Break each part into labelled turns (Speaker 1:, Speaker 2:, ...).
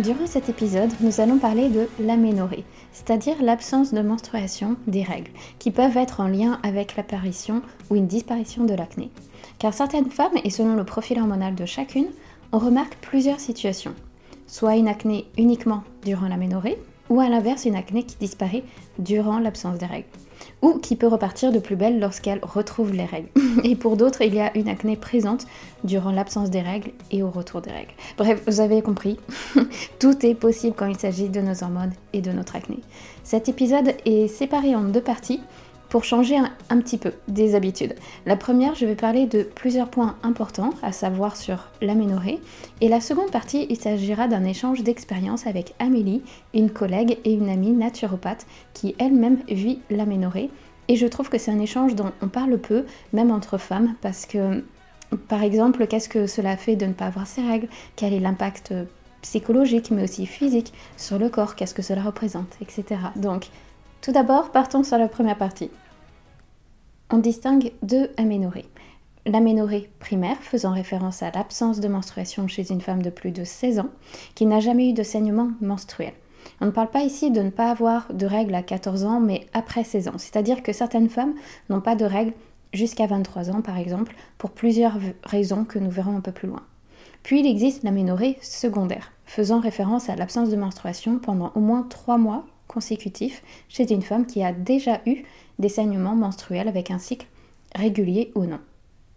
Speaker 1: Durant cet épisode, nous allons parler de l'aménorrhée, c'est-à-dire l'absence de menstruation des règles, qui peuvent être en lien avec l'apparition ou une disparition de l'acné. Car certaines femmes, et selon le profil hormonal de chacune, on remarque plusieurs situations. Soit une acné uniquement durant l'aménorrhée, ou à l'inverse une acné qui disparaît durant l'absence des règles ou qui peut repartir de plus belle lorsqu'elle retrouve les règles. Et pour d'autres, il y a une acné présente durant l'absence des règles et au retour des règles. Bref, vous avez compris, tout est possible quand il s'agit de nos hormones et de notre acné. Cet épisode est séparé en deux parties pour changer un, petit peu des habitudes. La première, je vais parler de plusieurs points importants, à savoir sur l'aménorrhée. Et la seconde partie, il s'agira d'un échange d'expérience avec Amélie, une collègue et une amie naturopathe qui elle-même vit l'aménorrhée. Et je trouve que c'est un échange dont on parle peu, même entre femmes, parce que, par exemple, qu'est-ce que cela fait de ne pas avoir ses règles? Quel est l'impact psychologique, mais aussi physique sur le corps? Qu'est-ce que cela représente? Etc. Donc, tout d'abord, partons sur la première partie on distingue deux aménorrhées. L'aménorrhée primaire, faisant référence à l'absence de menstruation chez une femme de plus de 16 ans, qui n'a jamais eu de saignement menstruel. On ne parle pas ici de ne pas avoir de règles à 14 ans, mais après 16 ans. C'est-à-dire que certaines femmes n'ont pas de règles jusqu'à 23 ans, par exemple, pour plusieurs raisons que nous verrons un peu plus loin. Puis il existe l'aménorrhée secondaire, faisant référence à l'absence de menstruation pendant au moins 3 mois consécutifs chez une femme qui a déjà eu des saignements menstruels avec un cycle régulier ou non.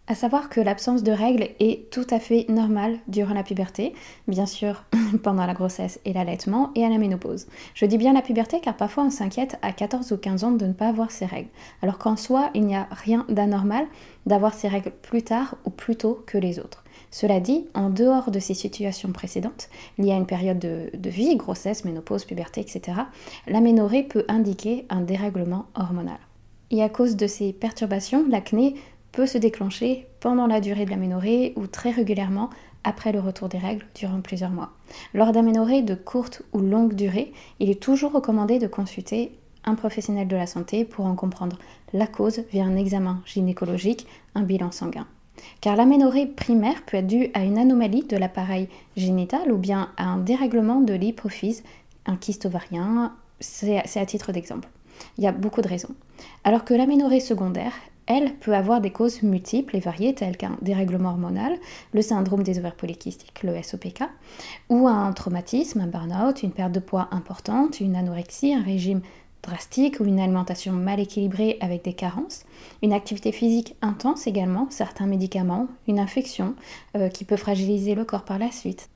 Speaker 1: À savoir que l'absence de règles est tout à fait normale durant la puberté, bien sûr pendant la grossesse et l'allaitement et à la ménopause. Je dis bien la puberté car parfois on s'inquiète à 14 ou 15 ans de ne pas avoir ses règles, alors qu'en soi il n'y a rien d'anormal d'avoir ses règles plus tard ou plus tôt que les autres. Cela dit, en dehors de ces situations précédentes, liées à une période de, vie, grossesse, ménopause, puberté, etc., l'aménorrhée peut indiquer un dérèglement hormonal. Et à cause de ces perturbations, l'acné peut se déclencher pendant la durée de l'aménorrhée ou très régulièrement après le retour des règles durant plusieurs mois. Lors d'aménorrhées de courte ou longue durée, il est toujours recommandé de consulter un professionnel de la santé pour en comprendre la cause via un examen gynécologique, un bilan sanguin. Car l'aménorrhée primaire peut être due à une anomalie de l'appareil génital ou bien à un dérèglement de l'hypophyse, un kyste ovarien, c'est à titre d'exemple. Il y a beaucoup de raisons. Alors que l'aménorrhée secondaire, elle peut avoir des causes multiples et variées telles qu'un dérèglement hormonal, le syndrome des ovaires polykystiques, le SOPK, ou un traumatisme, un burn-out, une perte de poids importante, une anorexie, un régime drastique ou une alimentation mal équilibrée avec des carences, une activité physique intense également, certains médicaments, une infection euh, qui peut fragiliser le corps par la suite.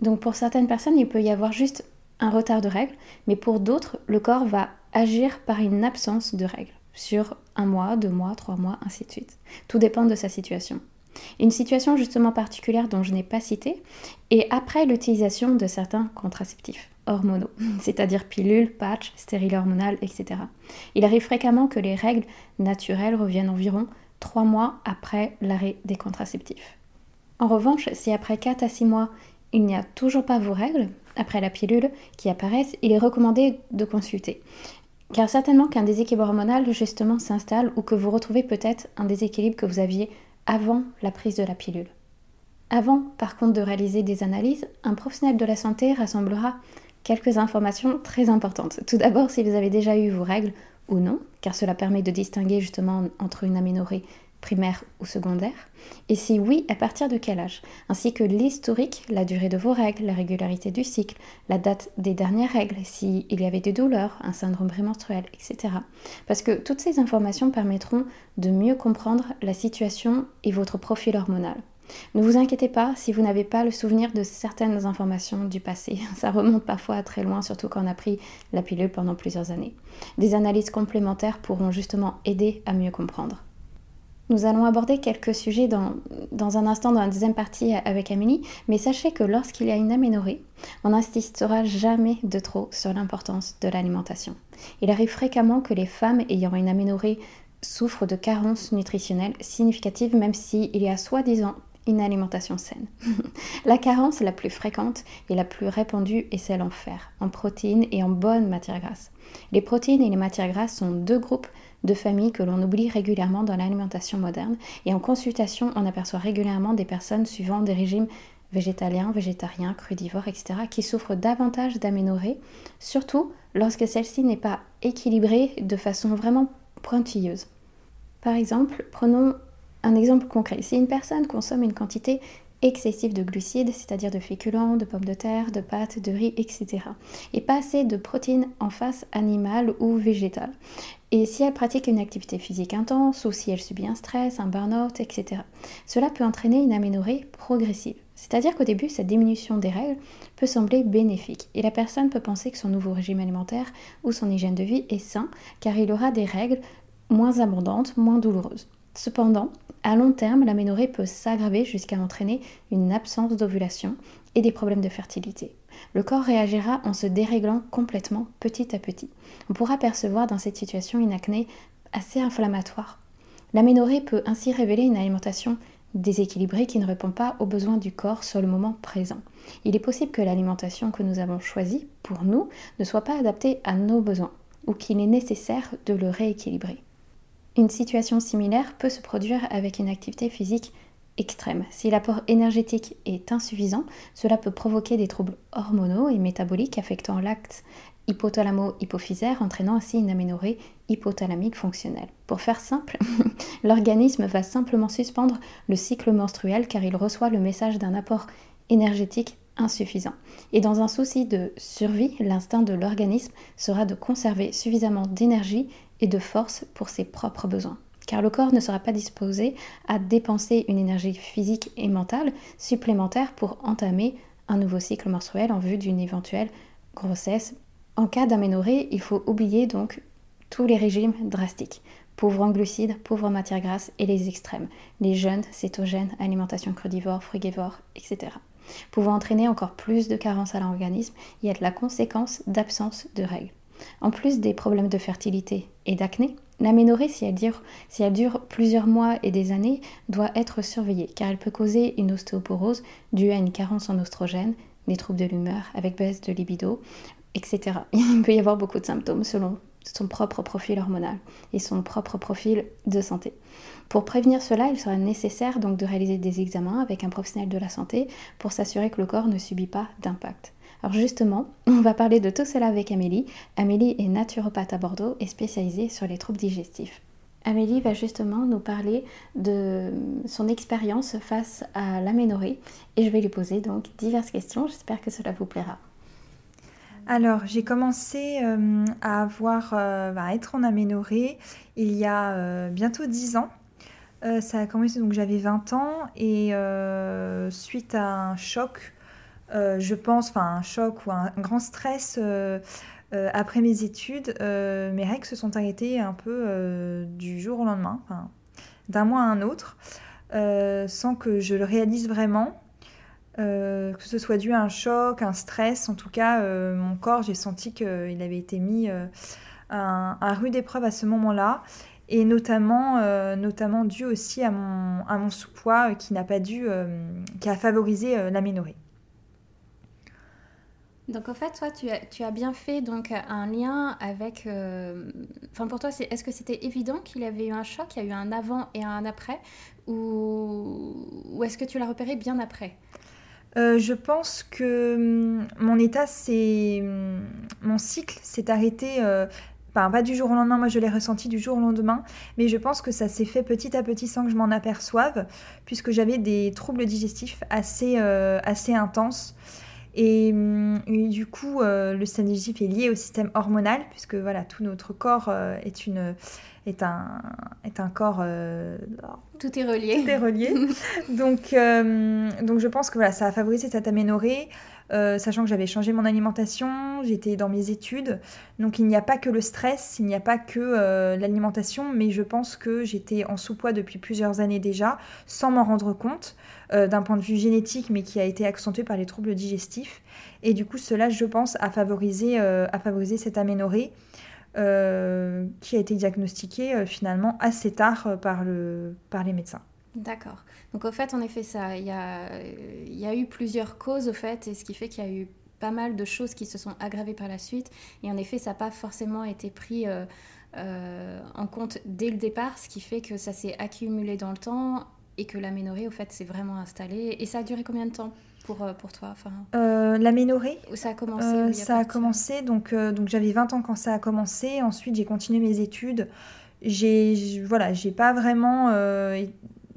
Speaker 1: Donc pour certaines personnes, il peut y avoir juste un retard de règles, mais pour d'autres, le corps va agir par une absence de règles sur un mois, deux mois, trois mois, ainsi de suite. Tout dépend de sa situation. Une situation justement particulière dont je n'ai pas cité est après l'utilisation de certains contraceptifs hormonaux, c'est-à-dire pilules, patchs, stériles hormonales, etc. Il arrive fréquemment que les règles naturelles reviennent environ trois mois après l'arrêt des contraceptifs. En revanche, si après 4 à 6 mois, il n'y a toujours pas vos règles, après la pilule qui apparaissent, il est recommandé de consulter. Car certainement qu'un déséquilibre hormonal justement s'installe ou que vous retrouvez peut-être un déséquilibre que vous aviez avant la prise de la pilule. Avant, par contre, de réaliser des analyses, un professionnel de la santé rassemblera quelques informations très importantes. Tout d'abord, si vous avez déjà eu vos règles ou non, car cela permet de distinguer justement entre une aménorrhée primaire ou secondaire Et si oui, à partir de quel âge Ainsi que l'historique, la durée de vos règles, la régularité du cycle, la date des dernières règles, s'il y avait des douleurs, un syndrome prémenstruel, etc. Parce que toutes ces informations permettront de mieux comprendre la situation et votre profil hormonal. Ne vous inquiétez pas si vous n'avez pas le souvenir de certaines informations du passé. Ça remonte parfois très loin, surtout quand on a pris la pilule pendant plusieurs années. Des analyses complémentaires pourront justement aider à mieux comprendre. Nous allons aborder quelques sujets dans, dans un instant dans la deuxième partie avec Amélie, mais sachez que lorsqu'il y a une aménorrhée, on n'insistera jamais de trop sur l'importance de l'alimentation. Il arrive fréquemment que les femmes ayant une aménorrhée souffrent de carences nutritionnelles significatives même s'il y a soi-disant une alimentation saine. la carence la plus fréquente et la plus répandue est celle en fer, en protéines et en bonnes matières grasses. Les protéines et les matières grasses sont deux groupes de familles que l'on oublie régulièrement dans l'alimentation moderne et en consultation on aperçoit régulièrement des personnes suivant des régimes végétaliens, végétariens, crudivores, etc., qui souffrent davantage d'aménorrhée, surtout lorsque celle-ci n'est pas équilibrée de façon vraiment pointilleuse. Par exemple, prenons un exemple concret. Si une personne consomme une quantité excessive de glucides, c'est-à-dire de féculents, de pommes de terre, de pâtes, de riz, etc. Et pas assez de protéines en face animale ou végétale. Et si elle pratique une activité physique intense ou si elle subit un stress, un burn-out, etc. Cela peut entraîner une aménorrhée progressive. C'est-à-dire qu'au début, cette diminution des règles peut sembler bénéfique et la personne peut penser que son nouveau régime alimentaire ou son hygiène de vie est sain car il aura des règles moins abondantes, moins douloureuses. Cependant, à long terme, l'aménorrhée peut s'aggraver jusqu'à entraîner une absence d'ovulation et des problèmes de fertilité. Le corps réagira en se déréglant complètement petit à petit. On pourra percevoir dans cette situation une acné assez inflammatoire. L'aménorrhée peut ainsi révéler une alimentation déséquilibrée qui ne répond pas aux besoins du corps sur le moment présent. Il est possible que l'alimentation que nous avons choisie pour nous ne soit pas adaptée à nos besoins ou qu'il est nécessaire de le rééquilibrer. Une situation similaire peut se produire avec une activité physique Si l'apport énergétique est insuffisant, cela peut provoquer des troubles hormonaux et métaboliques affectant l'acte hypothalamo-hypophysaire, entraînant ainsi une aménorrhée hypothalamique fonctionnelle. Pour faire simple, l'organisme va simplement suspendre le cycle menstruel car il reçoit le message d'un apport énergétique insuffisant. Et dans un souci de survie, l'instinct de l'organisme sera de conserver suffisamment d'énergie et de force pour ses propres besoins. Car le corps ne sera pas disposé à dépenser une énergie physique et mentale supplémentaire pour entamer un nouveau cycle menstruel en vue d'une éventuelle grossesse. En cas d'aménorrhée, il faut oublier donc tous les régimes drastiques. Pauvres en glucides, pauvres en matières grasses et les extrêmes, les jeunes, cétogènes, alimentation crudivore, frugivore, etc. Pouvant entraîner encore plus de carences à l'organisme et être la conséquence d'absence de règles. En plus des problèmes de fertilité et d'acné, l'aménorrhée, si elle, dure, si elle dure plusieurs mois et des années, doit être surveillée car elle peut causer une ostéoporose due à une carence en oestrogène, des troubles de l'humeur avec baisse de libido, etc. Il peut y avoir beaucoup de symptômes selon son propre profil hormonal et son propre profil de santé. Pour prévenir cela, il sera nécessaire donc de réaliser des examens avec un professionnel de la santé pour s'assurer que le corps ne subit pas d'impact. Alors justement, on va parler de tout cela avec Amélie. Amélie est naturopathe à Bordeaux et spécialisée sur les troubles digestifs. Amélie va justement nous parler de son expérience face à l'aménorrhée et je vais lui poser donc diverses questions. J'espère que cela vous plaira.
Speaker 2: Alors, j'ai commencé euh, à avoir, euh, à être en aménorrhée il y a euh, bientôt 10 ans. ça a commencé, donc j'avais 20 ans et suite à un choc je pense, enfin un choc ou un, grand stress euh, euh, après mes études, mes règles se sont arrêtées un peu du jour au lendemain, d'un mois à un autre, sans que je le réalise vraiment. que ce soit dû à un choc, un stress, en tout cas, mon corps, j'ai senti qu'il avait été mis à, un, rude épreuve à ce moment-là et notamment, notamment dû aussi à mon, à mon sous-poids qui n'a pas dû, qui a favorisé l'aménorrhée.
Speaker 1: Donc en fait, toi, tu as, tu as bien fait donc un lien avec... Euh, enfin pour toi, est-ce que c'était évident qu'il avait eu un choc, il y a eu un avant et un après Ou, est-ce que tu l'as repéré bien après?
Speaker 2: Euh, je pense que hum, mon état, c'est hum, mon cycle s'est arrêté euh, pas du jour au lendemain, moi je l'ai ressenti du jour au lendemain, mais je pense que ça s'est fait petit à petit sans que je m'en aperçoive, puisque j'avais des troubles digestifs assez, assez intenses. Hum, et, du coup, euh, le système est lié au système hormonal, puisque voilà, tout notre corps euh, est, une, un corps. Euh,
Speaker 1: tout est relié.
Speaker 2: Tout est relié. donc, donc, je pense que voilà, ça a favorisé cette aménorrhée. sachant que j'avais changé mon alimentation, j'étais dans mes études. Donc il n'y a pas que le stress, il n'y a pas que l'alimentation, mais je pense que j'étais en sous-poids depuis plusieurs années déjà, sans m'en rendre compte, d'un point de vue génétique, mais qui a été accentué par les troubles digestifs. Et du coup, cela, je pense, a favorisé, a favorisé cette aménorrhée. Euh, qui a été diagnostiqué euh, finalement assez tard euh, par, le, par les médecins.
Speaker 1: D'accord. Donc au fait, en effet, ça, il y a, y a eu plusieurs causes au fait, et ce qui fait qu'il y a eu pas mal de choses qui se sont aggravées par la suite. Et en effet, ça n'a pas forcément été pris en compte dès le départ, ce qui fait que ça s'est accumulé dans le temps et que l'aménorrhée, au fait, s'est vraiment installée. Et ça a duré combien de temps? Pour, euh, pour toi enfin...
Speaker 2: euh, L'aménorrhée
Speaker 1: ça a commencé euh,
Speaker 2: Ça a commencé, donc, donc j'avais 20 ans quand ça a commencé. Ensuite, j'ai continué mes études. J'ai voilà, j'ai pas vraiment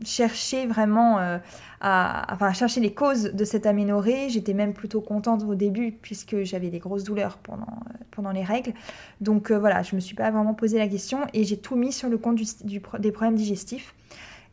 Speaker 2: cherché vraiment à, enfin, à chercher les causes de cette aménorrhée. J'étais même plutôt contente au début puisque j'avais des grosses douleurs pendant, pendant les règles. Donc voilà, je me suis pas vraiment posé la question et j'ai tout mis sur le compte du, des problèmes digestifs.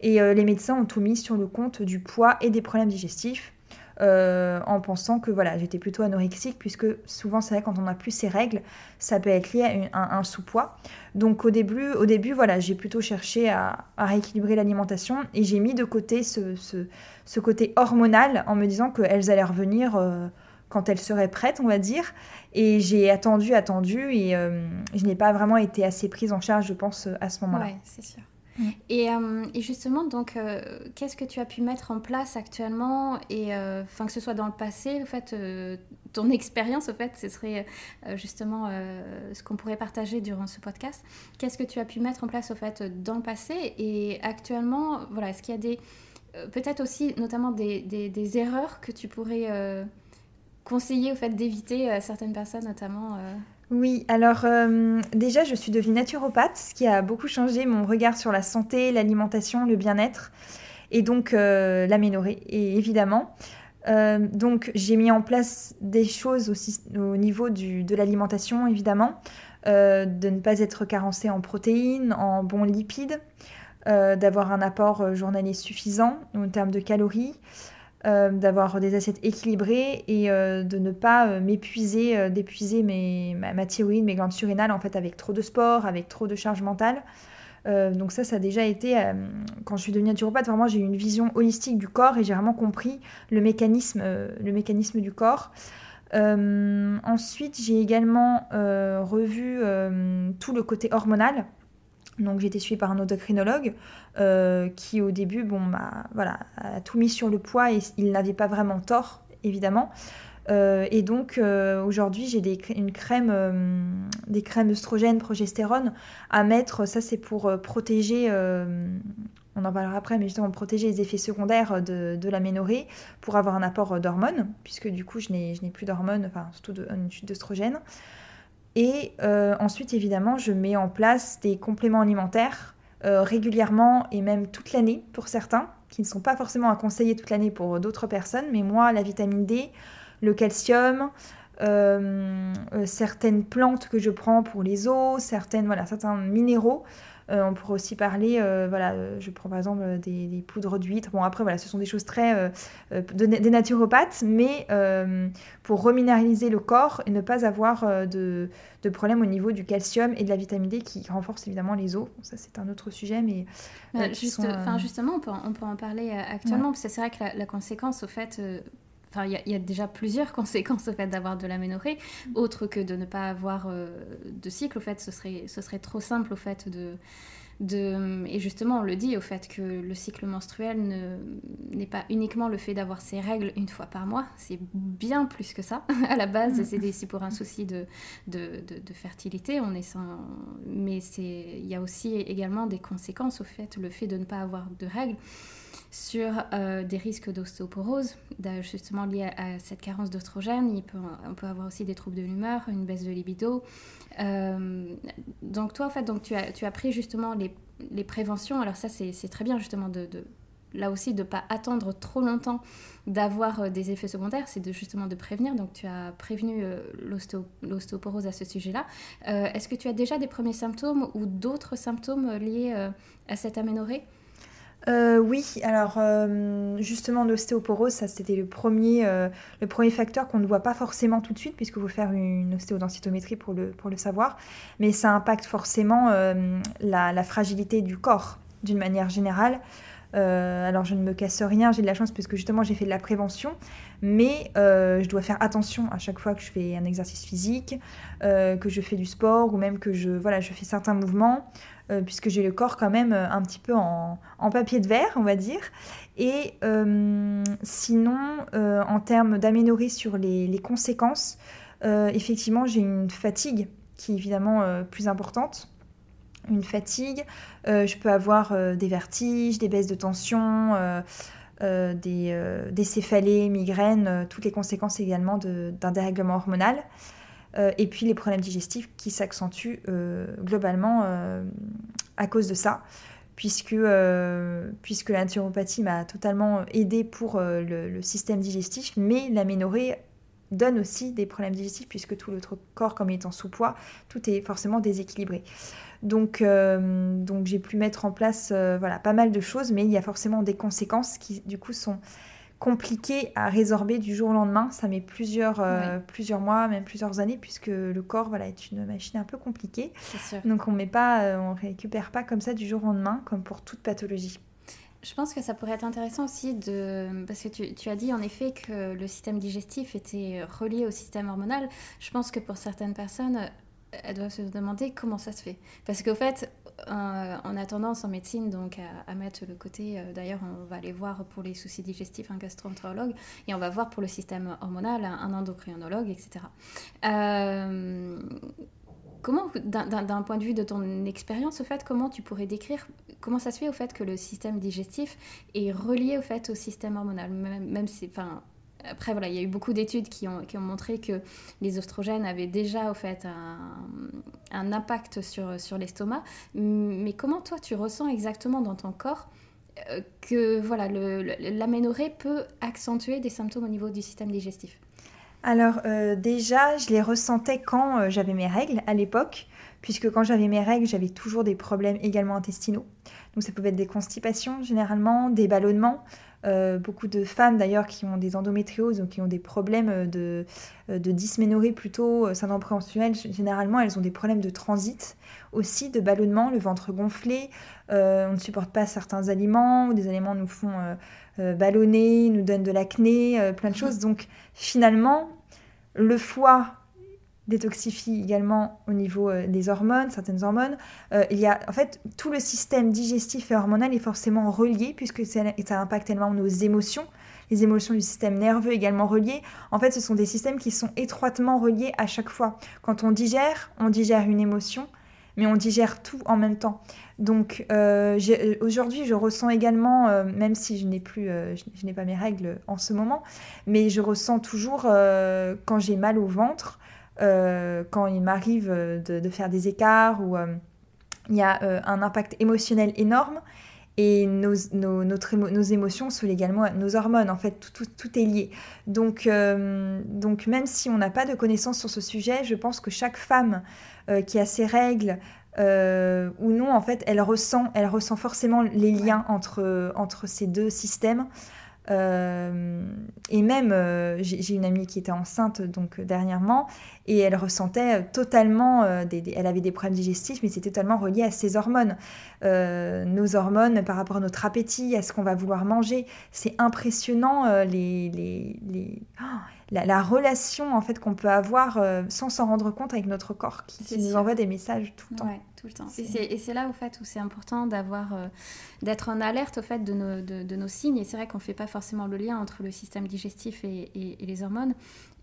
Speaker 2: Et les médecins ont tout mis sur le compte du poids et des problèmes digestifs. Euh, en pensant que voilà, j'étais plutôt anorexique, puisque souvent c'est vrai quand on n'a plus ses règles, ça peut être lié à, un, sous-poids. Donc au début, au début voilà, j'ai plutôt cherché à, rééquilibrer l'alimentation et j'ai mis de côté ce, côté hormonal en me disant qu'elles allaient revenir euh, quand elles seraient prêtes, on va dire. Et j'ai attendu, attendu et euh, je n'ai pas vraiment été assez prise en charge, je pense, à ce moment-là.
Speaker 1: Ouais, c'est sûr. Mm. Euh, et, justement, donc, euh, qu'est-ce que tu as pu mettre en place actuellement et euh, enfin que ce soit dans le passé, en fait, ton expérience, en fait, ce serait justement ce qu'on pourrait partager durant ce podcast. Qu'est-ce que tu as pu mettre en place, au fait, dans le passé et actuellement, voilà, est-ce qu'il y a des peut-être aussi, notamment des, des, erreurs que tu pourrais conseiller, au fait, d'éviter à certaines personnes, notamment.
Speaker 2: Oui, alors euh, déjà, je suis devenue naturopathe, ce qui a beaucoup changé mon regard sur la santé, l'alimentation, le bien-être, et donc euh, l'aménorrhée, évidemment. Euh, donc j'ai mis en place des choses aussi au niveau de l'alimentation, évidemment, de ne pas être carencé en protéines, en bons lipides, d'avoir un apport journalier suffisant en termes de calories. Euh, d'avoir des assiettes équilibrées et euh, de ne pas euh, m'épuiser, d'épuiser mes, ma, thyroïde, mes glandes surrénales en fait avec trop de sport, avec trop de charge mentale. donc ça, ça a déjà été, quand je suis devenue naturopathe, vraiment j'ai eu une vision holistique du corps et j'ai vraiment compris le mécanisme, le mécanisme du corps. ensuite, j'ai également revu tout le côté hormonal. Donc j'ai été suivie par un endocrinologue euh, qui au début bon, voilà, a tout mis sur le poids et il n'avait pas vraiment tort, évidemment. Euh, et donc euh, aujourd'hui j'ai des, une crème, des crèmes œstrogènes, progestérone à mettre. Ça c'est pour protéger, on en parlera après, mais justement protéger les effets secondaires de, de l'aménorrhée pour avoir un apport d'hormones, puisque du coup je n'ai plus d'hormones, enfin surtout une chute d'œstrogène. Et euh, ensuite, évidemment, je mets en place des compléments alimentaires euh, régulièrement et même toute l'année pour certains, qui ne sont pas forcément à conseiller toute l'année pour d'autres personnes. Mais moi, la vitamine D, le calcium, euh, certaines plantes que je prends pour les os, certaines, voilà, certains minéraux on pourrait aussi parler, euh, voilà, euh, je prends par exemple des, poudres d'huître. Bon, après, voilà, ce sont des choses très des naturopathes, mais pour reminéraliser le corps et ne pas avoir de, de problème au niveau du calcium et de la vitamine D qui renforce évidemment les os. ça, c'est un autre sujet, mais.
Speaker 1: juste, justement, on peut, on peut, en parler actuellement, parce que c'est vrai que la, conséquence, au fait, Enfin, il y, a déjà plusieurs conséquences au fait d'avoir de l'aménorrhée, autre que de ne pas avoir de cycle. Au fait, ce serait, ce serait trop simple au fait de, de... Et justement, on le dit au fait que le cycle menstruel n'est pas uniquement le fait d'avoir ses règles une fois par mois, c'est bien plus que ça. à la base, c'est pour un souci de, de, de, fertilité, on est sans... mais il y a aussi également des conséquences au fait, le fait de ne pas avoir de règles sur euh, des risques d'ostéoporose, justement liés à, cette carence d'oestrogène. On peut avoir aussi des troubles de l'humeur, une baisse de libido. Euh, donc toi, en fait, donc tu, as, tu as pris justement les, les préventions. Alors ça, c'est très bien justement de, là aussi de ne pas attendre trop longtemps d'avoir euh, des effets secondaires, c'est de, justement de prévenir. Donc tu as prévenu l'ostéoporose à ce sujet-là. Est-ce que tu as déjà des premiers symptômes ou d'autres symptômes liés à cette aménorrhée?
Speaker 2: Euh, oui, alors euh, justement l'ostéoporose, ça c'était le premier, euh, le premier facteur qu'on ne voit pas forcément tout de suite puisqu'il faut faire une ostéodensitométrie pour le, pour le savoir, mais ça impacte forcément la, la, fragilité du corps d'une manière générale. alors je ne me casse rien, j'ai de la chance parce que justement j'ai fait de la prévention, mais je dois faire attention à chaque fois que je fais un exercice physique, que je fais du sport ou même que je, voilà, je fais certains mouvements. Euh, puisque j'ai le corps quand même euh, un petit peu en, papier de verre, on va dire. Et euh, sinon, en termes d'aménorrhée sur les, conséquences, effectivement, j'ai une fatigue qui est évidemment plus importante. Une fatigue, je peux avoir des vertiges, des baisses de tension, des, des, céphalées, migraines, toutes les conséquences également d'un dérèglement hormonal. Euh, et puis les problèmes digestifs qui s'accentuent euh, globalement euh, à cause de ça, puisque, puisque la naturopathie m'a totalement aidé pour le, système digestif, mais l'aménorrhée donne aussi des problèmes digestifs, puisque tout l'autre corps, comme il est en sous-poids, tout est forcément déséquilibré. Donc, donc j'ai pu mettre en place voilà, pas mal de choses, mais il y a forcément des conséquences qui, du coup, sont compliqué à résorber du jour au lendemain. Ça met plusieurs, euh, plusieurs mois, même plusieurs années, puisque le corps voilà, est une machine un peu compliquée. Donc on met pas, euh, on récupère pas comme ça du jour au lendemain, comme pour toute pathologie.
Speaker 1: Je pense que ça pourrait être intéressant aussi de... Parce que tu, tu, as dit en effet que le système digestif était relié au système hormonal. Je pense que pour certaines personnes, elles doivent se demander comment ça se fait. Parce qu'au fait, euh, on a tendance en médecine donc à, mettre le côté, euh, d'ailleurs on va aller voir pour les soucis digestifs un gastroentérologue et on va voir pour le système hormonal un, endocrinologue, etc. Euh, comment, d'un point de vue de ton expérience, au fait, comment tu pourrais décrire comment ça se fait au fait que le système digestif est relié au fait au système hormonal, même, même enfin, après, voilà, il y a eu beaucoup d'études qui ont, montré que les oestrogènes avaient déjà au fait, un, impact sur, sur l'estomac. Mais comment toi, tu ressens exactement dans ton corps euh, que voilà, l'aménorrhée peut accentuer des symptômes au niveau du système digestif?
Speaker 2: Alors euh, déjà, je les ressentais quand euh, j'avais mes règles à l'époque, puisque quand j'avais mes règles, j'avais toujours des problèmes également intestinaux. Donc ça pouvait être des constipations généralement, des ballonnements. Euh, beaucoup de femmes d'ailleurs qui ont des endométrioses ou qui ont des problèmes de, euh, de dysménorrhée plutôt, euh, syndrome prémenstruel, généralement elles ont des problèmes de transit aussi, de ballonnement, le ventre gonflé, on ne supporte pas certains aliments, ou des aliments nous font ballonner, nous donnent de l'acné, plein de choses. Donc finalement, le foie détoxifie également au niveau euh, des hormones, certaines hormones. Euh, il y a, en fait, tout le système digestif et hormonal est forcément relié puisque ça, impacte tellement nos émotions. Les émotions du système nerveux également reliées. En fait, ce sont des systèmes qui sont étroitement reliés à chaque fois. Quand on digère, on digère une émotion, mais on digère tout en même temps. Donc euh, aujourd'hui, je ressens également, même si je n'ai plus, je, n'ai pas mes règles en ce moment, mais je ressens toujours quand j'ai mal au ventre, quand il m'arrive de, faire des écarts ou euh, il y a euh, un impact émotionnel énorme et nos, nos, notre nos émotions sont également nos hormones. En fait, tout, tout, est lié. Donc, donc, même si on n'a pas de connaissances sur ce sujet, je pense que chaque femme qui a ses règles ou non, en fait, elle ressent, elle ressent forcément les liens entre, entre ces deux systèmes. Euh, et même, euh, j'ai une amie qui était enceinte donc euh, dernièrement, et elle ressentait totalement, elle avait des problèmes digestifs, mais c'était totalement relié à ses hormones. nos hormones par rapport à notre appétit, à ce qu'on va vouloir manger, c'est impressionnant les, les, les... Oh, la, relation en fait qu'on peut avoir sans s'en rendre compte avec notre corps qui, nous envoie des messages tout le temps.
Speaker 1: Tout le temps. Et c'est là au fait où c'est important d'avoir euh, d'être en alerte au fait de nos, de, nos signes. Et c'est vrai qu'on ne fait pas forcément le lien entre le système digestif et, et, les hormones.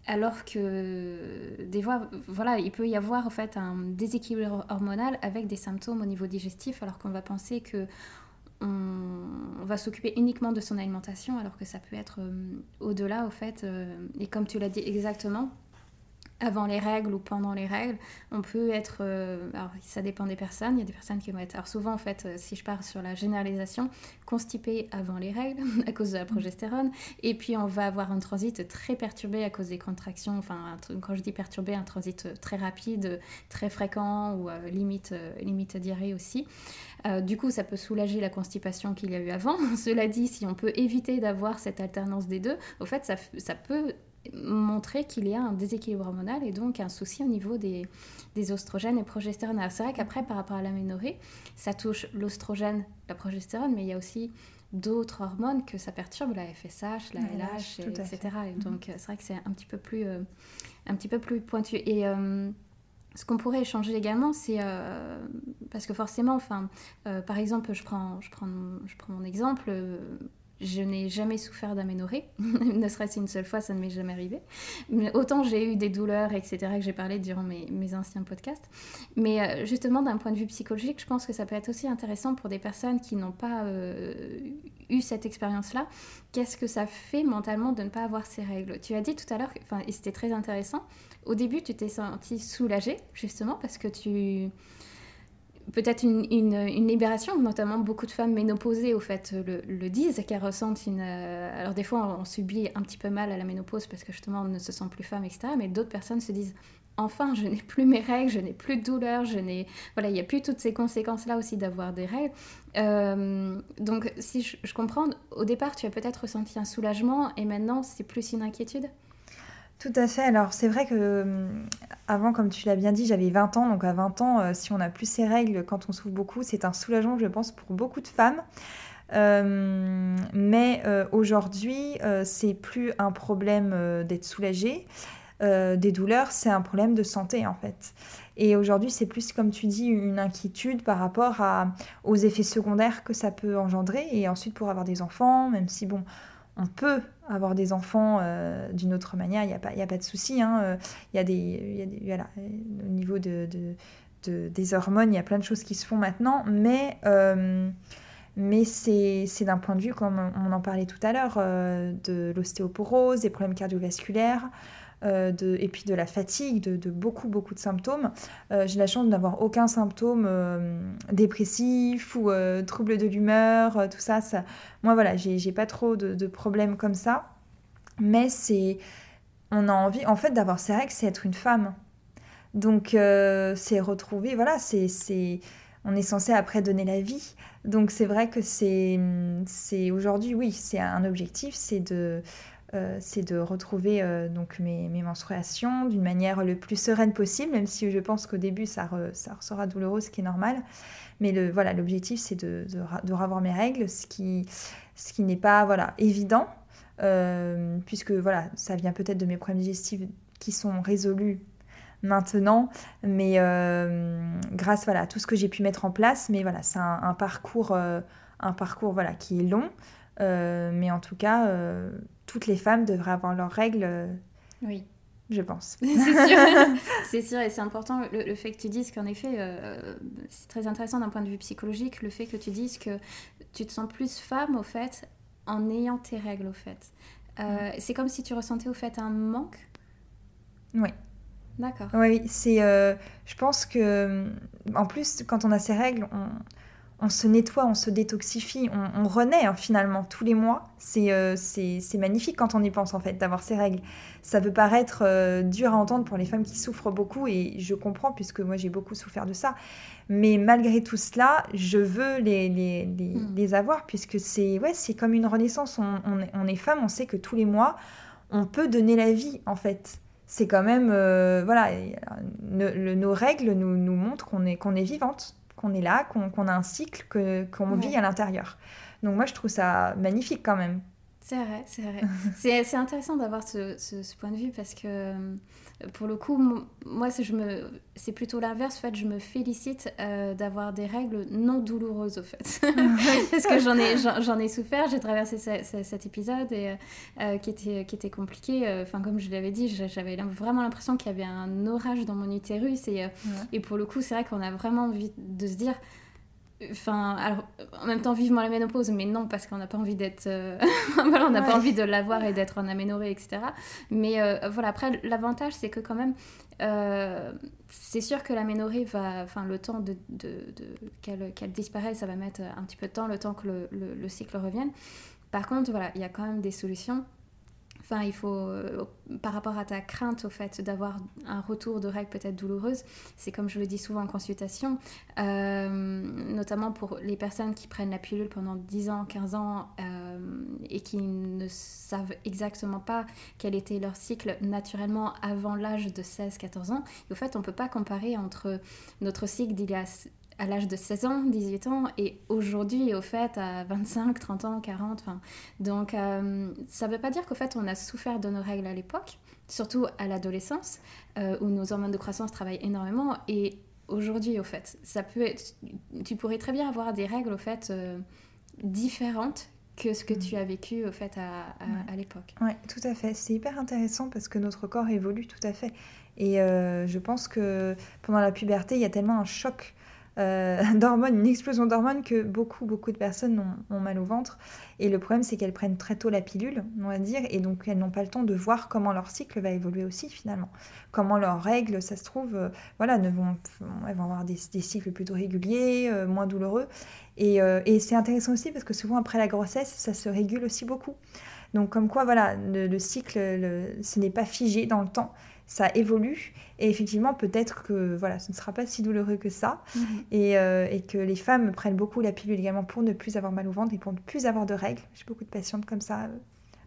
Speaker 1: Alors que des fois, voilà, il peut y avoir en fait un déséquilibre hormonal avec des symptômes au niveau digestif, alors qu'on va penser que on, va s'occuper uniquement de son alimentation alors que ça peut être euh, au-delà au fait. Euh, et comme tu l'as dit exactement, avant les règles ou pendant les règles, on peut être. Euh, alors, ça dépend des personnes. Il y a des personnes qui vont être. Alors, souvent, en fait, euh, si je pars sur la généralisation, constipées avant les règles à cause de la progestérone. Et puis, on va avoir un transit très perturbé à cause des contractions. Enfin, quand je dis perturbé, un transit très rapide, très fréquent ou euh, limite, limite diarrhée aussi. du coup, ça peut soulager la constipation qu'il y a eu avant. Cela dit, si on peut éviter d'avoir cette alternance des deux, au fait, ça, ça peut montrer qu'il y a un déséquilibre hormonal et donc un souci au niveau des, des oestrogènes et progestérone. c'est vrai qu'après, par rapport à l'aménorrhée, ça touche l'oestrogène, la progestérone, mais il y a aussi d'autres hormones que ça perturbe, la FSH, la, LH, etc. Et mhm. donc, c'est vrai que c'est un petit peu plus, euh, un petit peu plus pointu. Et euh, ce qu'on pourrait échanger également, c'est euh, parce que forcément, enfin, par exemple, je prends, je prends, je prends mon exemple je n'ai jamais souffert d'aménorrhée, ne serait-ce une seule fois, ça ne m'est jamais arrivé. Autant j'ai eu des douleurs, etc., que j'ai parlé durant mes, anciens podcasts. Mais euh, justement, d'un point de vue psychologique, je pense que ça peut être aussi intéressant pour des personnes qui n'ont pas euh, eu cette expérience-là. Qu'est-ce que ça fait mentalement de ne pas avoir ces règles? Tu as dit tout à l'heure, et c'était très intéressant, au début, tu t'es sentie soulagée, justement, parce que tu peut-être une, libération, notamment beaucoup de femmes ménopausées au fait le, disent, qu'elles ressentent une... Euh, alors des fois on, subit un petit peu mal à la ménopause parce que justement on ne se sent plus femme, etc. Mais d'autres personnes se disent enfin je n'ai plus mes règles, je n'ai plus de douleur, je n'ai... Voilà, il n'y a plus toutes ces conséquences-là aussi d'avoir des règles. Euh, donc si je, je comprends, au départ tu as peut-être ressenti un soulagement et maintenant c'est plus une inquiétude?
Speaker 2: Tout à fait. Alors, c'est vrai que hum, avant, comme tu l'as bien dit, j'avais 20 ans. Donc, à 20 ans, euh, si on n'a plus ces règles quand on souffre beaucoup, c'est un soulagement, je pense, pour beaucoup de femmes. Hum, mais euh, aujourd'hui, euh, c'est plus un problème d'être soulagée. des douleurs, c'est un problème de santé en fait. Et aujourd'hui, c'est plus, comme tu dis, une inquiétude par rapport aux effets secondaires que ça peut engendrer. Et ensuite, pour avoir des enfants, même si, bon, on peut avoir des enfants euh, d'une autre manière, il n'y a, pas, a pas de souci. Hein, euh, il y a des, au niveau de, des hormones, il y a plein de choses qui se font maintenant, mais, euh, mais c'est d'un point de vue, comme on en parlait tout à l'heure, de l'ostéoporose, des problèmes cardiovasculaires. Euh, et puis de la fatigue, de, beaucoup, beaucoup de symptômes. Euh, j'ai la chance de n'avoir aucun symptôme euh, dépressif ou trouble de l'humeur, tout ça, ça. Moi, voilà, j'ai pas trop de, problèmes comme ça. Mais c'est. On a envie, en fait, d'avoir ces règles, c'est être une femme. Donc, c'est retrouver, voilà, c'est. On est censé après donner la vie. Donc, c'est vrai que c'est. Aujourd'hui, oui, c'est un objectif, c'est de euh, c'est de retrouver euh, donc mes, menstruations d'une manière le plus sereine possible, même si je pense qu'au début ça, ça sera douloureux, ce qui est normal. Mais le, voilà, l'objectif c'est de, revoir mes règles, ce qui, ce qui n'est pas voilà, évident, euh, puisque voilà, ça vient peut-être de mes problèmes digestifs qui sont résolus maintenant, mais grâce voilà, à tout ce que j'ai pu mettre en place, mais voilà, c'est un, parcours, un parcours voilà, qui est long, mais en tout cas toutes les femmes devraient avoir leurs règles. Euh,
Speaker 1: oui.
Speaker 2: Je pense.
Speaker 1: c'est sûr. c'est sûr et c'est important le, fait que tu dises qu'en effet, euh, c'est très intéressant d'un point de vue psychologique, le fait que tu dises que tu te sens plus femme au fait en ayant tes règles au fait. Euh, c'est comme si tu ressentais au fait un manque.
Speaker 2: Oui.
Speaker 1: D'accord.
Speaker 2: Oui, c'est. je pense que en plus quand on a ces règles, on on se nettoie, on se détoxifie, on, renaît hein, finalement tous les mois. Euh, c'est magnifique quand on y pense en fait, d'avoir ces règles. Ça peut paraître euh, dur à entendre pour les femmes qui souffrent beaucoup et je comprends puisque moi j'ai beaucoup souffert de ça. Mais malgré tout cela, je veux les, les, les, hmm. avoir puisque c'est ouais, comme une renaissance. On, est femme, on sait que tous les mois, on peut donner la vie en fait. C'est quand même, euh, voilà, nos règles nous, nous montrent qu'on est, qu'on est vivante qu'on est là, qu'on a un cycle, qu'on vit à l'intérieur. Donc moi, je trouve ça magnifique quand même.
Speaker 1: C'est vrai, c'est vrai. c'est intéressant d'avoir ce, ce, point de vue parce que euh, pour le coup, moi, c'est plutôt l'inverse. En fait, je me félicite euh, d'avoir des règles non douloureuses, au fait. parce que j'en ai, j'en ai souffert. J'ai traversé cet épisode et, euh, qui, était, qui était compliqué. Enfin, comme je l'avais dit, j'avais vraiment l'impression qu'il y avait un orage dans mon utérus. Et, et pour le coup, c'est vrai qu'on a vraiment envie de se dire Enfin, alors, en même temps, vivement la ménopause, mais non, parce qu'on n'a pas envie d'être. Euh, voilà, on n'a pas envie de l'avoir et d'être en aménorrhée, etc. Mais euh, voilà, après, l'avantage, c'est que quand même, euh, c'est sûr que l'aménorrhée va. Enfin, le temps de, de, qu'elle disparaisse, ça va mettre un petit peu de temps, le temps que le, le cycle revienne. Par contre, voilà, il y a quand même des solutions. Enfin, il faut, euh, par rapport à ta crainte au fait d'avoir un retour de règles peut-être douloureuses, c'est comme je le dis souvent en consultation, euh, notamment pour les personnes qui prennent la pilule pendant 10 ans, 15 ans euh, et qui ne savent exactement pas quel était leur cycle naturellement avant l'âge de 16-14 ans. Et au fait, on ne peut pas comparer entre notre cycle d'il y a à l'âge de 16 ans, 18 ans, et aujourd'hui, au fait, à 25, 30 ans, 40. Enfin, donc, euh, ça ne veut pas dire qu'au fait, on a souffert de nos règles à l'époque, surtout à l'adolescence, euh, où nos hormones de croissance travaillent énormément. Et aujourd'hui, au fait, ça peut être, tu pourrais très bien avoir des règles, au fait, euh, différentes que ce que tu as vécu au fait à, à, l'époque.
Speaker 2: Oui, tout à fait. C'est hyper intéressant parce que notre corps évolue tout à fait. Et je pense que pendant la puberté, il y a tellement un choc euh, d'hormones, une explosion d'hormones que beaucoup, beaucoup de personnes ont, mal au ventre. Et le problème, c'est qu'elles prennent très tôt la pilule, on va dire, et donc elles n'ont pas le temps de voir comment leur cycle va évoluer aussi, finalement. Comment leurs règles, ça se trouve, euh, voilà, ne vont, elles vont avoir des, cycles plutôt réguliers, euh, moins douloureux. Et, c'est intéressant aussi parce que souvent, après la grossesse, ça se régule aussi beaucoup. Donc, comme quoi, voilà, le, cycle, ce n'est pas figé dans le temps ça évolue. Et effectivement, peut-être que voilà, ce ne sera pas si douloureux que ça. Mhm. Euh, et, que les femmes prennent beaucoup la pilule également pour ne plus avoir mal au ventre et pour ne plus avoir de règles. J'ai beaucoup de patientes comme ça, euh,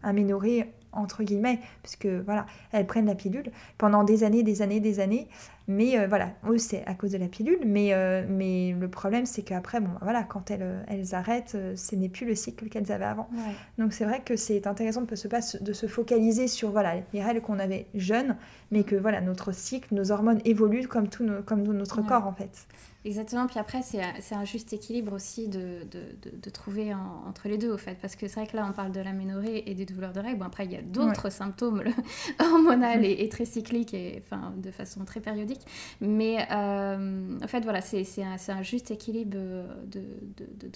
Speaker 2: aménorrhées entre guillemets, puisque voilà, elles prennent la pilule pendant des années, des années, des années. Mais euh, voilà, eux, c'est à cause de la pilule. Mais, euh, mais le problème, c'est qu'après, bon, voilà, quand elles, elles arrêtent, euh, ce n'est plus le cycle qu'elles avaient avant. Donc c'est vrai que c'est intéressant de se, de se focaliser sur voilà, les règles qu'on avait jeunes, mais que voilà, notre cycle, nos hormones évoluent comme tout comme notre corps, en fait.
Speaker 1: Exactement, puis après, c'est un juste équilibre aussi de, de, de, trouver entre les deux, au fait, parce que c'est vrai que là, on parle de l'aménorrhée et des douleurs de règles. Bon, après, il y a d'autres symptômes hormonaux et, et, très cycliques, et enfin, de façon très périodique. Mais euh, en fait, voilà, c'est un, un, juste équilibre de,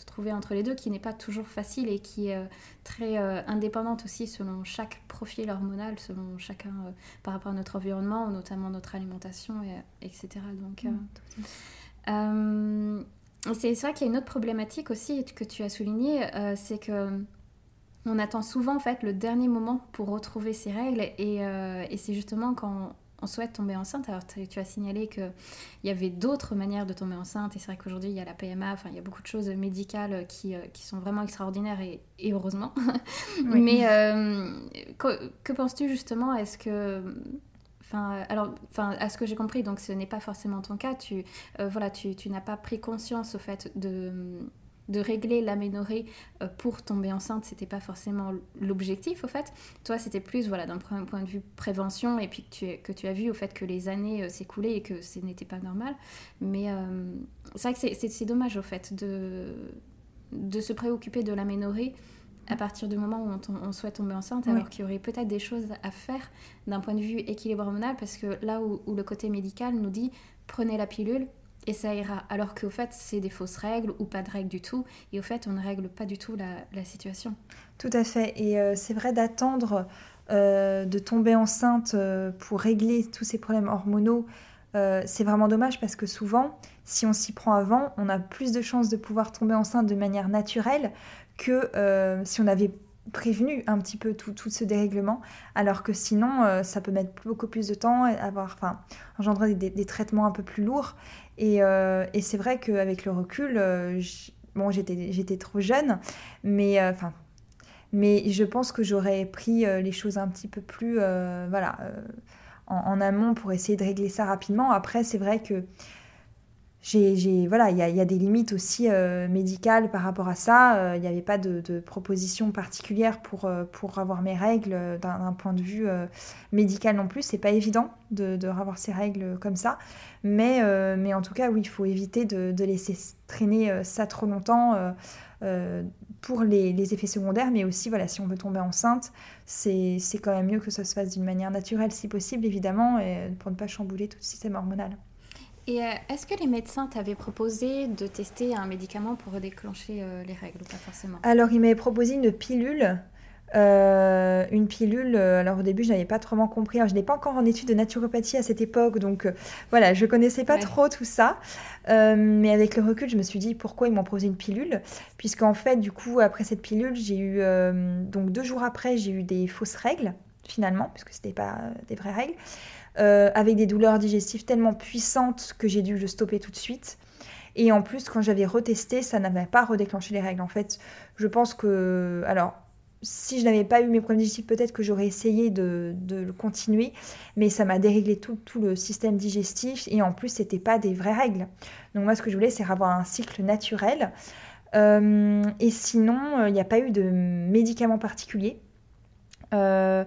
Speaker 1: trouver entre les deux qui n'est pas toujours facile et qui est euh, très euh, indépendante aussi selon chaque profil hormonal, selon chacun par rapport à notre environnement, notamment notre alimentation, et, etc. Donc. Euh, c'est vrai qu'il y a une autre problématique aussi que tu as souligné, euh, c'est que on attend souvent en fait le dernier moment pour retrouver ses règles et, euh, et c'est justement quand on souhaite tomber enceinte. Alors tu as signalé qu'il y avait d'autres manières de tomber enceinte et c'est vrai qu'aujourd'hui il y a la PMA, enfin il y a beaucoup de choses médicales qui, qui sont vraiment extraordinaires et, heureusement. Mais que, que penses-tu justement? Est-ce que Enfin, alors, enfin, à ce que j'ai compris, donc ce n'est pas forcément ton cas. Tu, euh, voilà, tu, tu n'as pas pris conscience au fait de, de régler l'aménorrhée euh, pour tomber enceinte. C'était pas forcément l'objectif au fait. Toi, c'était plus voilà d'un point de vue prévention et puis que tu, que tu as vu au fait que les années euh, s'écoulaient et que ce n'était pas normal. Mais c'est vrai que c'est dommage au fait de de se préoccuper de l'aménorrhée à partir du moment où on, souhaite tomber enceinte, alors qu'il y aurait peut-être des choses à faire d'un point de vue équilibre hormonal, parce que là où, le côté médical nous dit prenez la pilule et ça ira, alors qu'au fait c'est des fausses règles ou pas de règles du tout, et au fait on ne règle pas du tout la, situation.
Speaker 2: Tout à fait, et euh, c'est vrai d'attendre euh, de tomber enceinte euh, pour régler tous ces problèmes hormonaux. c'est vraiment dommage parce que souvent, si on s'y prend avant, on a plus de chances de pouvoir tomber enceinte de manière naturelle que si on avait prévenu un petit peu tout, tout ce dérèglement, alors que sinon, ça peut mettre beaucoup plus de temps, avoir, enfin, engendrer des, traitements un peu plus lourds. Et, euh, et c'est vrai qu'avec le recul, bon, j'étais trop jeune, mais enfin, mais je pense que j'aurais pris les choses un petit peu plus, en, amont pour essayer de régler ça rapidement. Après, c'est vrai que j'ai, voilà, il y a, des limites aussi euh, médicales par rapport à ça. Euh, il n'y avait pas de, proposition particulière pour, euh, avoir mes règles d'un, point de vue médical non plus. C'est pas évident de, de, avoir ces règles comme ça. Mais, en tout cas, oui, il faut éviter de, laisser traîner ça trop longtemps pour les, effets secondaires. Mais aussi, voilà, si on veut tomber enceinte, c'est, quand même mieux que ça se fasse d'une manière naturelle si possible, évidemment, pour ne pas chambouler tout le système hormonal.
Speaker 1: Et euh, est-ce que les médecins t'avaient proposé de tester un médicament pour déclencher euh, les règles ou pas forcément?
Speaker 2: Alors, ils m'avaient proposé une pilule. Euh, une pilule, alors au début je n'avais pas trop compris, je n'étais pas encore en étude de naturopathie à cette époque, donc voilà, je connaissais pas trop tout ça. mais avec le recul, je me suis dit pourquoi ils m'ont proposé une pilule, puisqu'en fait, du coup, après cette pilule, j'ai eu, donc deux jours après, j'ai eu des fausses règles, finalement, puisque ce n'était pas des vraies règles. Euh, avec des douleurs digestives tellement puissantes que j'ai dû le stopper tout de suite. Et en plus, quand j'avais retesté, ça n'avait pas redéclenché les règles. En fait, je pense que. Alors, si je n'avais pas eu mes problèmes digestifs, peut-être que j'aurais essayé de, le continuer, mais ça m'a déréglé tout, le système digestif et en plus, c'était pas des vraies règles. Donc, moi, ce que je voulais, c'est avoir un cycle naturel. Euh, et sinon, euh, il n'y a pas eu de médicaments particuliers. Euh,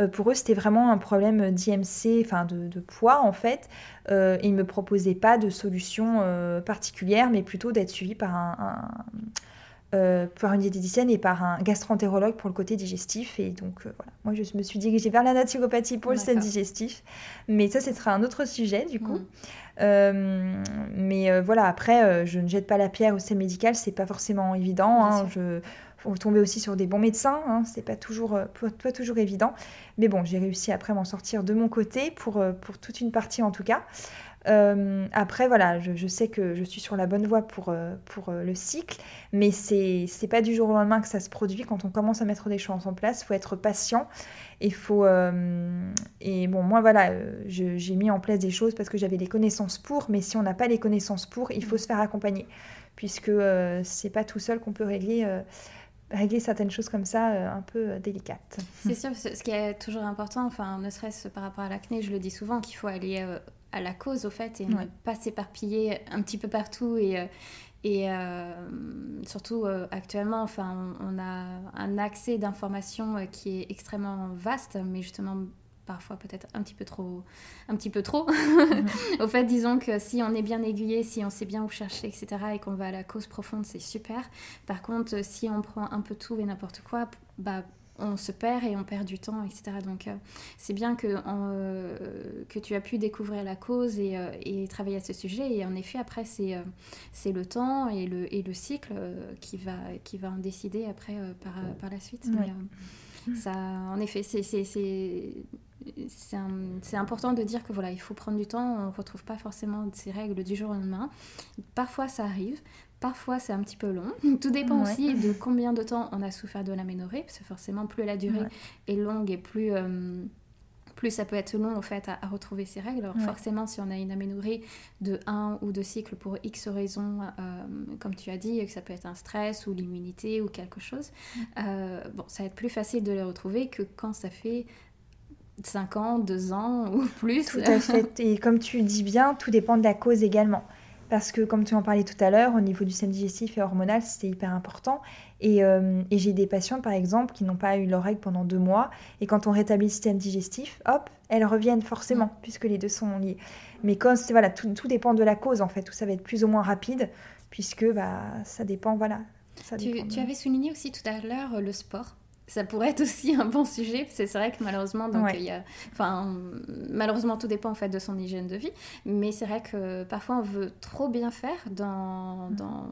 Speaker 2: euh, pour eux, c'était vraiment un problème d'IMC, enfin de, poids en fait. Euh, ils ne me proposaient pas de solution particulière, mais plutôt d'être suivi par un, par une diététicienne et par un gastroentérologue pour le côté digestif. Et donc voilà, moi je me suis dirigée vers la naturopathie pour le système digestif. Mais ça, ce sera un autre sujet du coup. Mm. mais voilà, après, je ne jette pas la pierre au système médical, c'est pas forcément évident. Hein, je, faut tomber aussi sur des bons médecins, hein, c'est pas toujours, euh, pas toujours évident. Mais bon, j'ai réussi après m'en sortir de mon côté, pour, euh, pour toute une partie en tout cas. Euh, après, voilà, je, sais que je suis sur la bonne voie pour, pour le cycle, mais c'est n'est pas du jour au lendemain que ça se produit. Quand on commence à mettre des choses en place, il faut être patient. Et, faut, et bon, moi, voilà, j'ai mis en place des choses parce que j'avais les connaissances pour, mais si on n'a pas les connaissances pour, il faut se faire accompagner, puisque c'est pas tout seul qu'on peut régler régler certaines choses comme ça euh, un peu euh, délicates.
Speaker 1: C'est sûr, ce qui est toujours important, enfin, ne serait-ce par rapport à l'acné, je le dis souvent, qu'il faut aller euh, à la cause, au fait, et ne pas s'éparpiller un petit peu partout. Et, et surtout, actuellement, enfin, on, a un accès d'informations qui est extrêmement vaste, mais justement parfois peut-être un petit peu trop, un petit peu trop. Mhm. Au fait, disons que si on est bien aiguillé, si on sait bien où chercher, etc., et qu'on va à la cause profonde, c'est super. Par contre, si on prend un peu tout et n'importe quoi, bah on se perd et on perd du temps, etc. Donc euh, c'est bien que, euh, que tu as pu découvrir la cause et, euh, et, travailler à ce sujet. Et en effet, après, c'est c'est le temps et le, et le cycle qui, va, qui va en décider après par, par la suite. Ça, en effet, c'est c'est important de dire que voilà, il faut prendre du temps, on ne retrouve pas forcément ces règles du jour au lendemain. Parfois ça arrive, parfois c'est un petit peu long. Tout dépend aussi de combien de temps on a souffert de l'aménorrhée, parce que forcément plus la durée est longue et plus, euh, plus ça peut être long en fait à, retrouver ces règles. Alors forcément si on a une aménorrhée de un ou deux cycles pour X raisons, euh, comme tu as dit, que ça peut être un stress ou l'immunité ou quelque chose, euh, bon ça va être plus facile de les retrouver que quand ça fait 5 ans, 2 ans ou plus.
Speaker 2: Tout à fait. Et comme tu dis bien, tout dépend de la cause également. Parce que comme tu en parlais tout à l'heure, au niveau du système digestif et hormonal, c'était hyper important. Et, euh, et j'ai des patients, par exemple, qui n'ont pas eu leur règle pendant deux mois. Et quand on rétablit le système digestif, hop, elles reviennent forcément, puisque les deux sont liés. Mais quand voilà, tout, tout, dépend de la cause, en fait, où ça va être plus ou moins rapide, puisque bah, ça dépend, voilà. Ça
Speaker 1: tu, tu avais souligné aussi tout à l'heure le sport ça pourrait être aussi un bon sujet, c'est vrai que malheureusement, donc, il y a, enfin, malheureusement, tout dépend en fait de son hygiène de vie, mais c'est vrai que parfois on veut trop bien faire dans, mm. dans,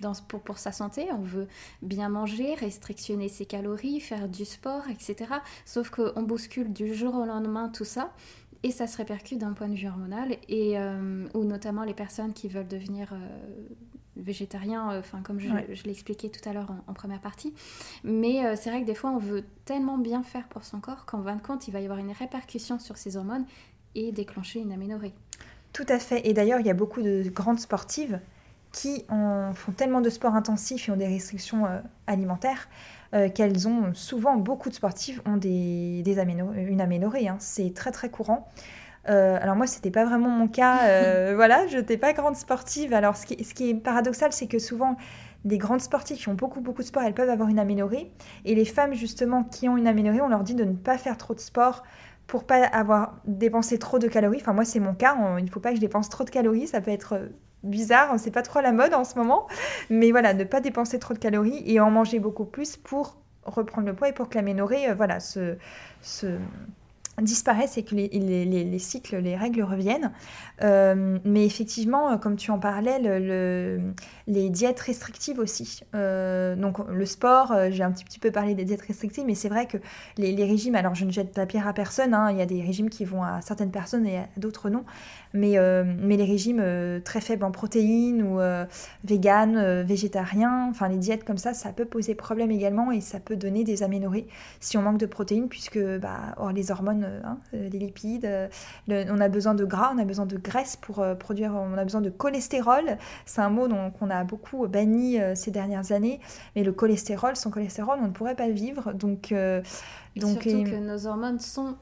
Speaker 1: dans, pour, pour, sa santé, on veut bien manger, restrictionner ses calories, faire du sport, etc. Sauf qu'on bouscule du jour au lendemain tout ça. Et ça se répercute d'un point de vue hormonal, et, euh, ou notamment les personnes qui veulent devenir euh, végétarien, euh, enfin comme je, l'ai expliqué tout à l'heure en, première partie. Mais euh, c'est vrai que des fois, on veut tellement bien faire pour son corps qu'en fin de compte, il va y avoir une répercussion sur ses hormones et déclencher une aménorrhée.
Speaker 2: Tout à fait. Et d'ailleurs, il y a beaucoup de grandes sportives qui font tellement de sport intensif et ont des restrictions euh, alimentaires qu'elles ont souvent, beaucoup de sportives ont des, des une aménorrhée. Hein. C'est très très courant. Euh, alors moi, c'était pas vraiment mon cas. Euh, voilà, je n'étais pas grande sportive. Alors ce qui, ce qui est paradoxal, c'est que souvent, des grandes sportives qui ont beaucoup beaucoup de sport, elles peuvent avoir une aménorrhée. Et les femmes justement qui ont une aménorrhée, on leur dit de ne pas faire trop de sport pour pas avoir dépensé trop de calories. Enfin moi, c'est mon cas. il ne faut pas que je dépense trop de calories. Ça peut être euh, bizarre, c'est pas trop la mode en ce moment. Mais voilà, ne pas dépenser trop de calories et en manger beaucoup plus pour reprendre le poids et pour que l'aménorrhée, voilà, se, se disparaissent et que les, les, cycles, les règles reviennent. Euh, mais effectivement, euh, comme tu en parlais, le, les diètes restrictives aussi. Euh, donc le sport, j'ai un petit, petit, peu parlé des diètes restrictives, mais c'est vrai que les, régimes, alors je ne jette la pierre à personne, hein, il y a des régimes qui vont à certaines personnes et à d'autres non, mais, mais les régimes très faibles en protéines ou vegan, végétarien, enfin les diètes comme ça, ça peut poser problème également et ça peut donner des aménorrhées si on manque de protéines, puisque bah, oh, les hormones euh, hein, euh, les lipides. Euh, on a besoin de gras, on a besoin de graisse pour produire, on a besoin de cholestérol. C'est un mot qu'on a beaucoup banni ces dernières années. Mais le cholestérol, sans cholestérol, on ne pourrait pas vivre. Donc,
Speaker 1: donc surtout que nos hormones sont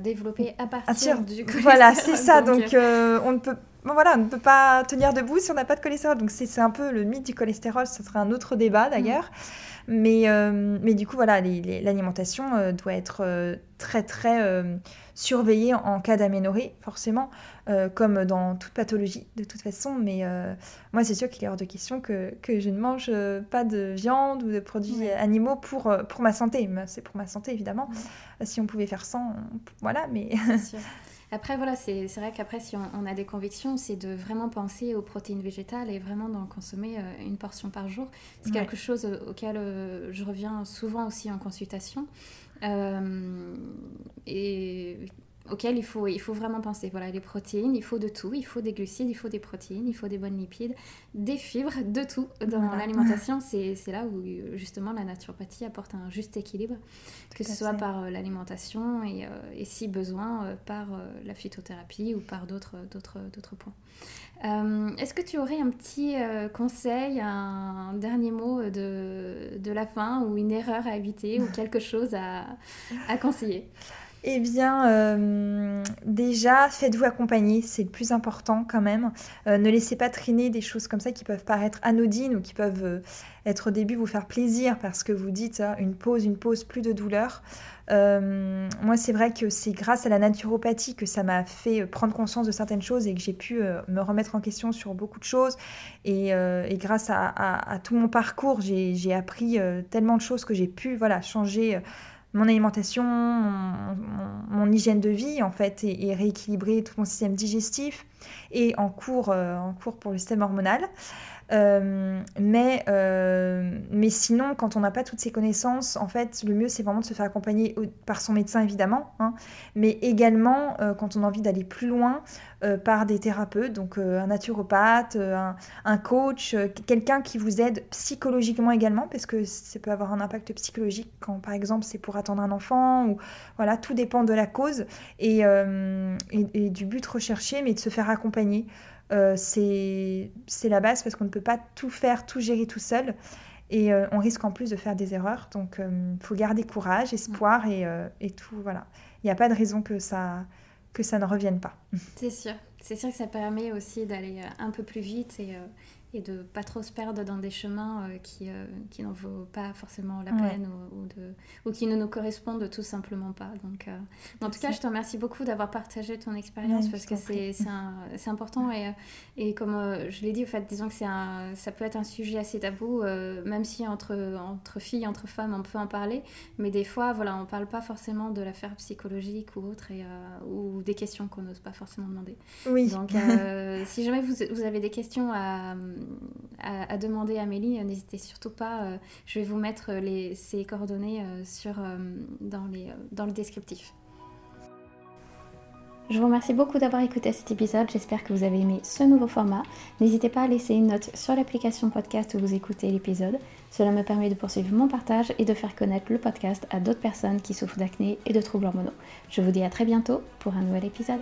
Speaker 1: développées à partir du cholestérol.
Speaker 2: Voilà, c'est ça. Donc, on ne peut voilà, on ne peut pas tenir debout si on n'a pas de cholestérol. Donc c'est un peu le mythe du cholestérol, ce serait un autre débat d'ailleurs. Mm. Mais, euh, mais du coup, voilà, l'alimentation euh, doit être euh, très, très surveillée en cas d'aménorrhée, forcément, comme dans toute pathologie, de toute façon. Mais moi, c'est sûr qu'il est hors de question que, que, je ne mange pas de viande ou de produits animaux pour, pour ma santé. C'est pour ma santé, évidemment. Si on pouvait faire sans, voilà, mais...
Speaker 1: Après, voilà, c'est vrai qu'après, si on, a des convictions, c'est de vraiment penser aux protéines végétales et vraiment d'en consommer euh, une portion par jour. C'est quelque chose auquel euh, je reviens souvent aussi en consultation. Euh, et auquel il faut, il faut vraiment penser. Voilà, les protéines, il faut de tout. Il faut des glucides, il faut des protéines, il faut des bonnes lipides, des fibres, de tout dans l'alimentation. C'est là où justement la naturopathie apporte un juste équilibre, que ce soit par euh, l'alimentation et, euh, et, si besoin euh, par la phytothérapie ou par d'autres points. Est-ce que tu aurais un petit conseil, un, dernier mot de, de, la fin ou une erreur à éviter ou quelque chose à, à conseiller?
Speaker 2: Eh bien, euh, déjà, faites-vous accompagner, c'est le plus important quand même. Euh, ne laissez pas traîner des choses comme ça qui peuvent paraître anodines ou qui peuvent euh, être au début vous faire plaisir parce que vous dites ah, une pause, une pause, plus de douleur. moi, c'est vrai que c'est grâce à la naturopathie que ça m'a fait prendre conscience de certaines choses et que j'ai pu me remettre en question sur beaucoup de choses. Et, grâce à, tout mon parcours, j'ai appris tellement de choses que j'ai pu voilà, changer mon alimentation, mon, hygiène de vie en fait, et, rééquilibrer tout mon système digestif et en cours, euh, en cours pour le système hormonal. Euh, mais, euh, mais sinon, quand on n'a pas toutes ces connaissances, en fait, le mieux, c'est vraiment de se faire accompagner par son médecin, évidemment, hein, mais également, euh, quand on a envie d'aller plus loin, par des thérapeutes, donc un naturopathe, un, coach, quelqu'un qui vous aide psychologiquement également, parce que ça peut avoir un impact psychologique quand, par exemple, c'est pour attendre un enfant, ou voilà, tout dépend de la cause et, et du but recherché, mais de se faire accompagner. Euh, c'est la base parce qu'on ne peut pas tout faire, tout gérer tout seul. Et euh, on risque en plus de faire des erreurs. Donc, il euh, faut garder courage, espoir et, et tout. Voilà. Il n'y a pas de raison que ça, que ça ne revienne pas.
Speaker 1: C'est sûr. C'est sûr que ça permet aussi d'aller un peu plus vite et, et de pas trop se perdre dans des chemins euh, qui, euh, qui n'en vaut pas forcément la peine ou, de, ou qui ne nous correspondent tout simplement pas. Donc, euh, en tout cas, je te remercie beaucoup d'avoir partagé ton expérience parce que c'est important et, et comme je l'ai dit, au fait, disons que un, ça peut être un sujet assez tabou, même si entre, entre filles, entre femmes, on peut en parler, mais des fois, voilà, on parle pas forcément de l'affaire psychologique ou autre et, ou des questions qu'on n'ose pas forcément demander.
Speaker 2: Oui.
Speaker 1: Donc, si jamais vous, vous avez des questions à à, demander à Amélie, euh, n'hésitez surtout pas. Euh, je vais vous mettre les, ses coordonnées euh, sur, dans, les, dans le descriptif. Je vous remercie beaucoup d'avoir écouté cet épisode. J'espère que vous avez aimé ce nouveau format. N'hésitez pas à laisser une note sur l'application podcast où vous écoutez l'épisode. Cela me permet de poursuivre mon partage et de faire connaître le podcast à d'autres personnes qui souffrent d'acné et de troubles hormonaux. Je vous dis à très bientôt pour un nouvel épisode.